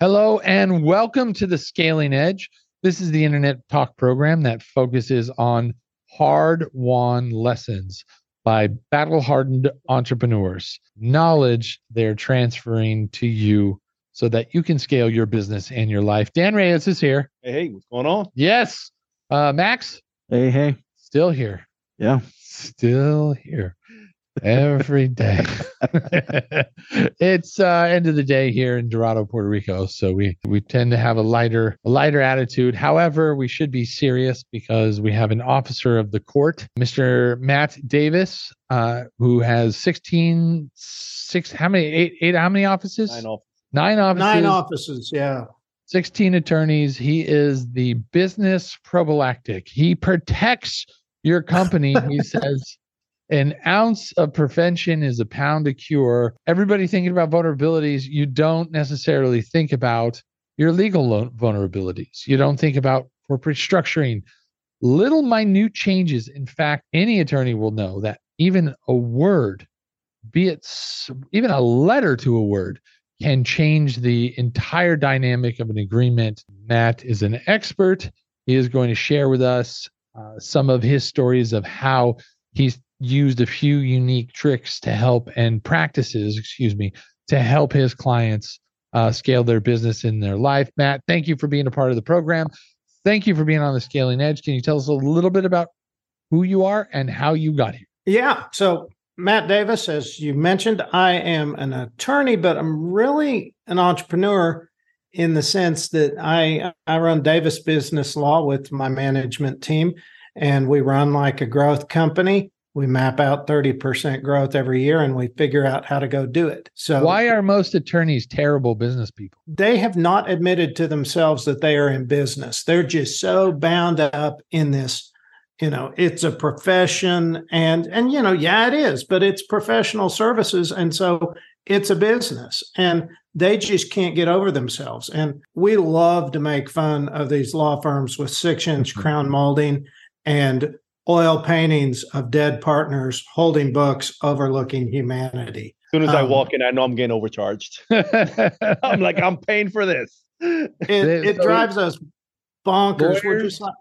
Hello and welcome to the Scaling Edge. This is the internet talk program that focuses on hard won lessons by battle hardened entrepreneurs, knowledge they're transferring to you so that you can scale your business and your life. Dan Reyes is here. Hey, hey, what's going on? Yes. Uh, Max, Hey, hey. still here. Yeah. Still here every day. it's uh end of the day here in Dorado, Puerto Rico. So we we tend to have a lighter a lighter attitude. However, we should be serious because we have an officer of the court, Mr. Matt Davis, uh, who has 16 six how many eight eight how many offices? Nine off. Nine offices. Nine offices, yeah. 16 attorneys. He is the business prophylactic. He protects your company. He says an ounce of prevention is a pound of cure. Everybody thinking about vulnerabilities, you don't necessarily think about your legal lo- vulnerabilities. You don't think about corporate structuring. Little minute changes. In fact, any attorney will know that even a word, be it even a letter to a word, can change the entire dynamic of an agreement. Matt is an expert. He is going to share with us uh, some of his stories of how he's used a few unique tricks to help and practices, excuse me, to help his clients uh, scale their business in their life. Matt, thank you for being a part of the program. Thank you for being on the Scaling Edge. Can you tell us a little bit about who you are and how you got here? Yeah. So, Matt Davis, as you mentioned, I am an attorney, but I'm really an entrepreneur in the sense that I I run Davis Business Law with my management team, and we run like a growth company. We map out 30% growth every year and we figure out how to go do it. So Why are most attorneys terrible business people? they have not admitted to themselves that they are in business. They're just so bound up in this, you know, it's a profession and and you know, yeah, it is, but it's professional services and so it's a business and they just can't get over themselves. And we love to make fun of these law firms with six inch Mhm. crown molding and oil paintings of dead partners holding books overlooking humanity. As soon as I Um, walk in, I know I'm getting overcharged. I'm like, I'm paying for this. It, it so- drives us bonkers. We're Lawyers- just like,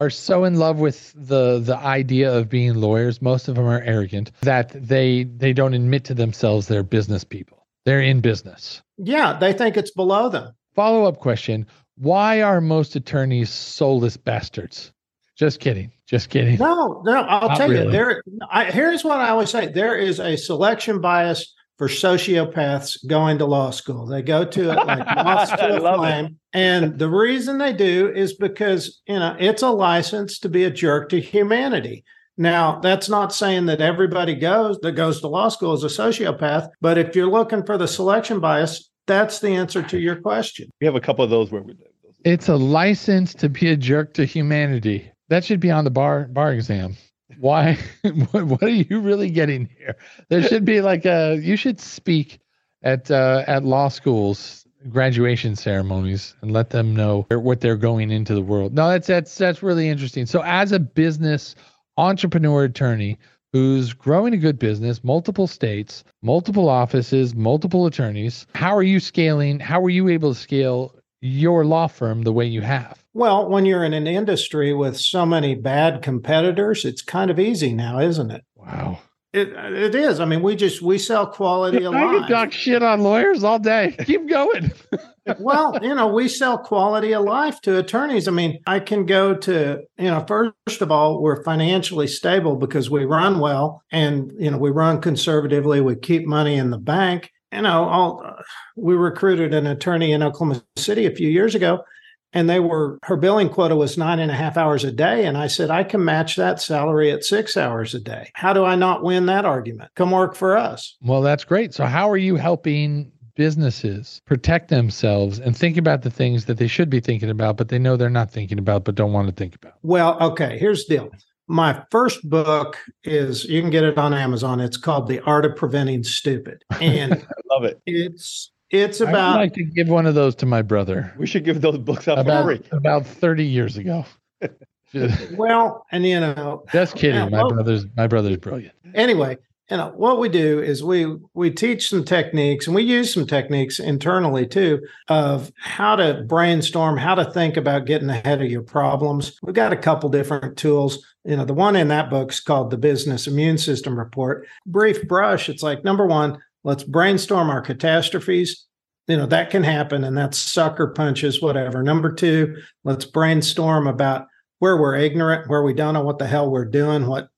are so in love with the the idea of being lawyers most of them are arrogant that they they don't admit to themselves they're business people they're in business yeah, they think it's below them. follow up question why are most attorneys soulless bastards just kidding just kidding No, no, I'll Not tell really. you. There, I, here's what I always say: there is a selection bias for sociopaths going to law school. They go to it like moths to a love it. flame, and the reason they do is because you know it's a license to be a jerk to humanity. Now, that's not saying that everybody goes that goes to law school is a sociopath, but if you're looking for the selection bias, that's the answer to your question. We have a couple of those where we it's a license to be a jerk to humanity that should be on the bar bar exam. Why what, are you really getting here? There should be like a you should speak at uh, at law schools graduation ceremonies and let them know what they're going into the world. No that's that's that's really interesting. So as a business entrepreneur attorney who's growing a good business multiple states multiple offices multiple attorneys how are you scaling how were you able to scale your law firm the way you have Well, when you're in an industry with so many bad competitors, it's kind of easy now, isn't it? wow It it is. I mean, we just we sell quality of I could life. talk shit on lawyers all day. Keep going. well, you know, we sell quality of life to attorneys. I mean, I can go to, you know, first of all, we're financially stable because we run well and, you know, we run conservatively, we keep money in the bank. You know, all, we recruited an attorney in Oklahoma City a few years ago and they were her billing quota was nine and a half hours a day. And i said i can match that salary at six hours a day. How do i not win that argument? Come work for us. Well, that's great. So, how are you helping businesses protect themselves and think about the things that they should be thinking about, but they know they're not thinking about, but don't want to think about? well okay here's the deal. My first book is you can get it on amazon. It's called the art of preventing stupid. And I love it. it's it's about. I would like to give one of those to my brother We should give those books out for about, free. about 30 years ago. Well and you know just kidding. Yeah, My well- brother's my brother's brilliant. anyway you know what we do is we we teach some techniques and we use some techniques internally too of how to brainstorm how to think about getting ahead of your problems we've got a couple different tools you know the one in that book is called the business immune system report brief brush it's like number one let's brainstorm our catastrophes you know that can happen and that's sucker punches whatever number two let's brainstorm about where we're ignorant where we don't know what the hell we're doing what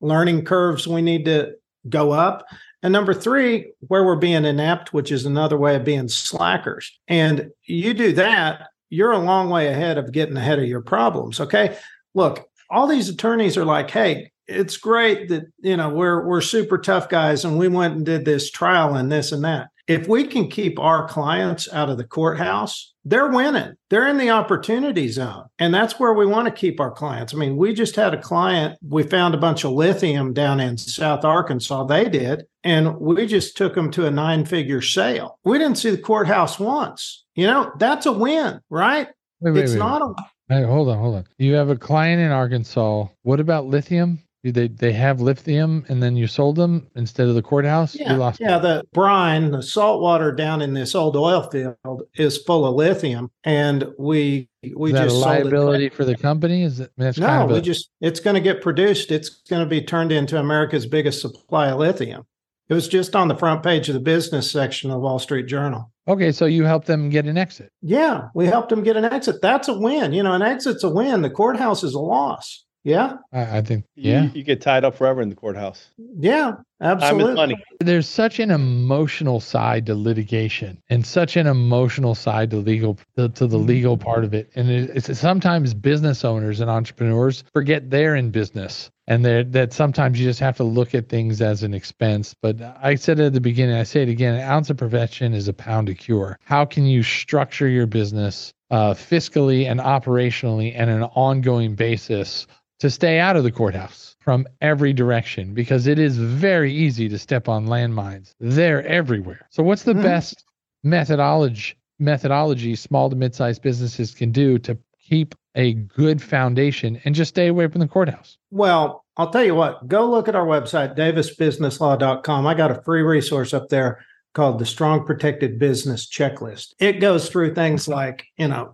learning curves we need to go up. And number three, where we're being inept, which is another way of being slackers. And you do that, you're a long way ahead of getting ahead of your problems. Okay. Look, all these attorneys are like, hey, it's great that you know we're we're super tough guys and we went and did this trial and this and that if we can keep our clients out of the courthouse, they're winning. They're in the opportunity zone. And that's where we want to keep our clients. I mean, we just had a client, we found a bunch of lithium down in South Arkansas. They did. And we just took them to a nine figure sale. We didn't see the courthouse once. You know, that's a win, right? Wait, wait, it's wait. not a Hey, hold on, hold on. You have a client in Arkansas. What about lithium? They they have lithium, and then you sold them instead of the courthouse. You Yeah, lost. yeah. The brine, the salt water down in this old oil field is full of lithium, and we we Is that a just liability for the company? Is it? That's No, kind of we a, just it's going to get produced. It's going to be turned into America's biggest supply of lithium. It was just on the front page of the business section of the Wall Street Journal. okay. So you helped them get an exit. Yeah, we helped them get an exit. That's a win. You know, an exit's a win. The courthouse is a loss. Yeah, I, I think. Yeah. You, get tied up forever in the courthouse. yeah, Time absolutely. There's such an emotional side to litigation, and such an emotional side to legal to, to the legal part of it. And it, it's sometimes business owners and entrepreneurs forget they're in business, and that sometimes you just have to look at things as an expense. But I said it at the beginning, I say it again: an ounce of prevention is a pound of cure. How can you structure your business uh, fiscally and operationally, and an ongoing basis? to stay out of the courthouse from every direction because it is very easy to step on landmines. They're everywhere. So what's the Mhm. best methodology methodology small to mid-sized businesses can do to keep a good foundation and just stay away from the courthouse? Well, I'll tell you what, go look at our website, davisbusinesslaw.com. I got a free resource up there called the Strong Protected Business Checklist. It goes through things like, you know,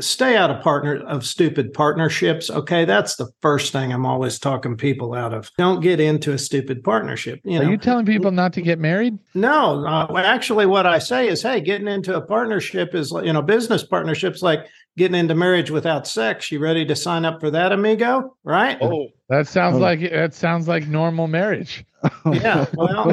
stay out of partner of stupid partnerships. Okay, that's the first thing I'm always talking people out of. Don't get into a stupid partnership. You Are know, you telling people not to get married? no, uh, actually, what I say is, hey, getting into a partnership is, you know, business partnerships like getting into marriage without sex. You ready to sign up for that, amigo? Right? Oh, That sounds Oh. like that sounds like normal marriage. Yeah. Well,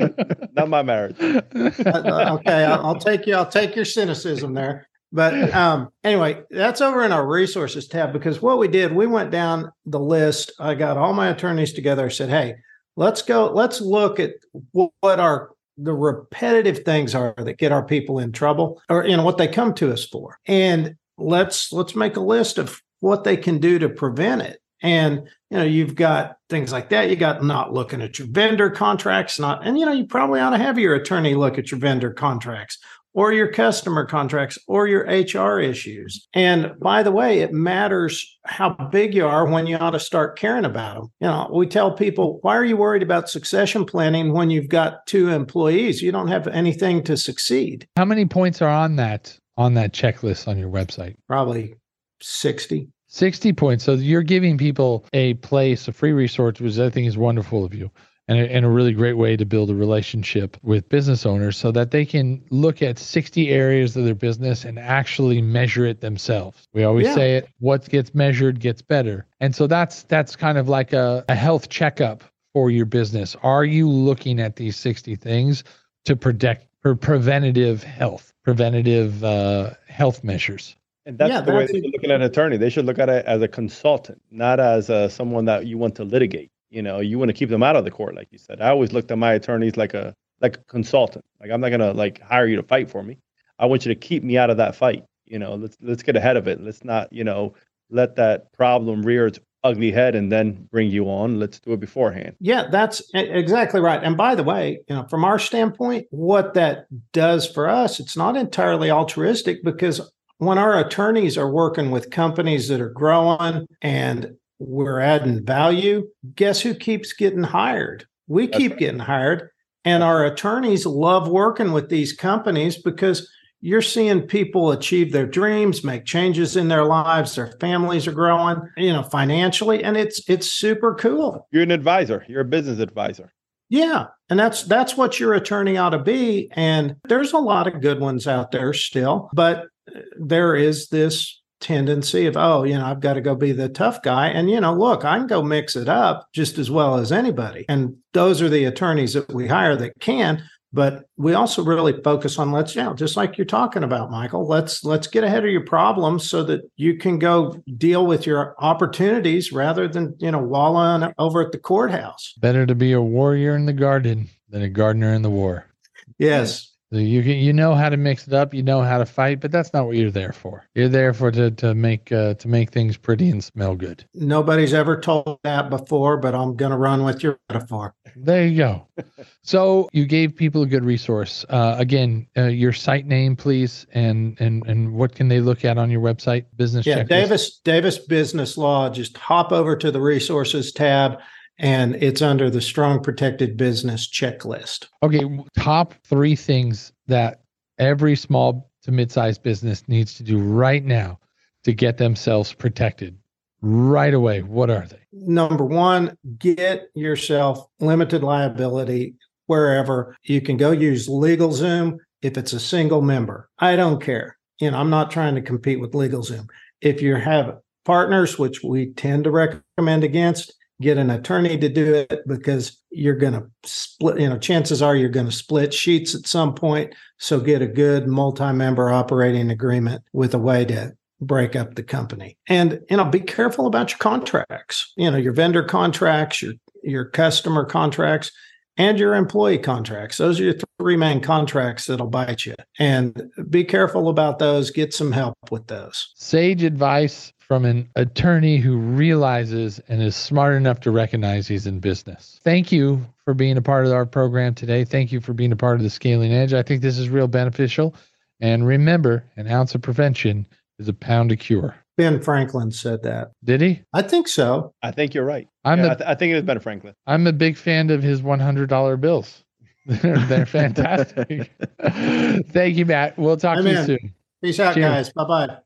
not my marriage. Uh, okay, I'll, I'll take you. I'll take your cynicism there. But um, anyway, that's over in our resources tab because what we did, we went down the list. I got all my attorneys together. I said, "Hey, let's go. Let's look at what our the repetitive things are that get our people in trouble, or you know what they come to us for, and let's let's make a list of what they can do to prevent it." And you know, you've got things like that. You got not looking at your vendor contracts, not, and you know, you probably ought to have your attorney look at your vendor contracts or your customer contracts or your HR issues. And by the way, it matters how big you are when you ought to start caring about them. You know, we tell people, why are you worried about succession planning when you've got two employees? You don't have anything to succeed. How many points are on that on that checklist on your website? Probably 60. 60 points. So you're giving people a place, a free resource, which I think is wonderful of you. And a, and a really great way to build a relationship with business owners so that they can look at 60 areas of their business and actually measure it themselves. We always Yeah. say it, what gets measured gets better. And so that's that's kind of like a, a health checkup for your business. Are you looking at these 60 things to protect for preventative health, preventative uh, health measures? And that's Yeah, the way they should look at an attorney. They should look at it as a consultant, not as uh, someone that you want to litigate. You know, you want to keep them out of the court, like you said. I always looked at my attorneys like a like a consultant. Like I'm not gonna like hire you to fight for me. I want you to keep me out of that fight. You know, let's let's get ahead of it. Let's not, you know, let that problem rear its ugly head and then bring you on. Let's do it beforehand. Yeah, that's exactly right. And by the way, you know, from our standpoint, what that does for us, it's not entirely altruistic because when our attorneys are working with companies that are growing and we're adding value, guess who keeps getting hired? We That's keep right. getting hired, and our attorneys love working with these companies because you're seeing people achieve their dreams, make changes in their lives, their families are growing, you know, financially, and it's it's super cool. You're an advisor. You're a business advisor. Yeah, and that's that's what your attorney ought to be. And there's a lot of good ones out there still, but uh, there is this tendency of oh, you know, I've got to go be the tough guy. And you know, look, I can go mix it up just as well as anybody. And those are the attorneys that we hire that can. But we also really focus on let's, you know, just like you're talking about, Michael. Let's let's get ahead of your problems so that you can go deal with your opportunities rather than you know wallowing over at the courthouse. Better to be a warrior in the garden than a gardener in the war. Yes. So you you know how to mix it up, you know how to fight, but that's not what you're there for. You're there for to to make uh, to make things pretty and smell good. Nobody's ever told that before, but I'm going to run with your metaphor. There you go. so you gave people a good resource. Uh, again, uh, your site name, please, and and and what can they look at on your website? Business. Yeah, checklist? Davis Davis Business Law. Just hop over to the resources tab, and it's under the Strong Protected Business checklist. Okay, top three things that every small to mid-sized business needs to do right now to get themselves protected right away. What are they? Number one, get yourself limited liability wherever you can go use LegalZoom if it's a single member. I don't care. You know, I'm not trying to compete with LegalZoom. If you have partners, which we tend to recommend against, get an attorney to do it because you're going to split, you know, chances are you're going to split sheets at some point. So get a good multi-member operating agreement with a way to break up the company. And you know, be careful about your contracts. You know, your vendor contracts, your your customer contracts, and your employee contracts. Those are your three main contracts that'll bite you. And be careful about those. Get some help with those. Sage advice from an attorney who realizes and is smart enough to recognize he's in business. Thank you for being a part of our program today. Thank you for being a part of the Scaling Edge. I think this is real beneficial. And remember, an ounce of prevention is a pound of cure. Ben Franklin said that. Did he? I think so. I think you're right. I'm Yeah, a I, th- I think it is Ben Franklin. I'm a big fan of his $100 bills. they're, they're fantastic. Thank you, Matt. We'll talk to you soon. Peace out, Cheers. guys. Bye bye.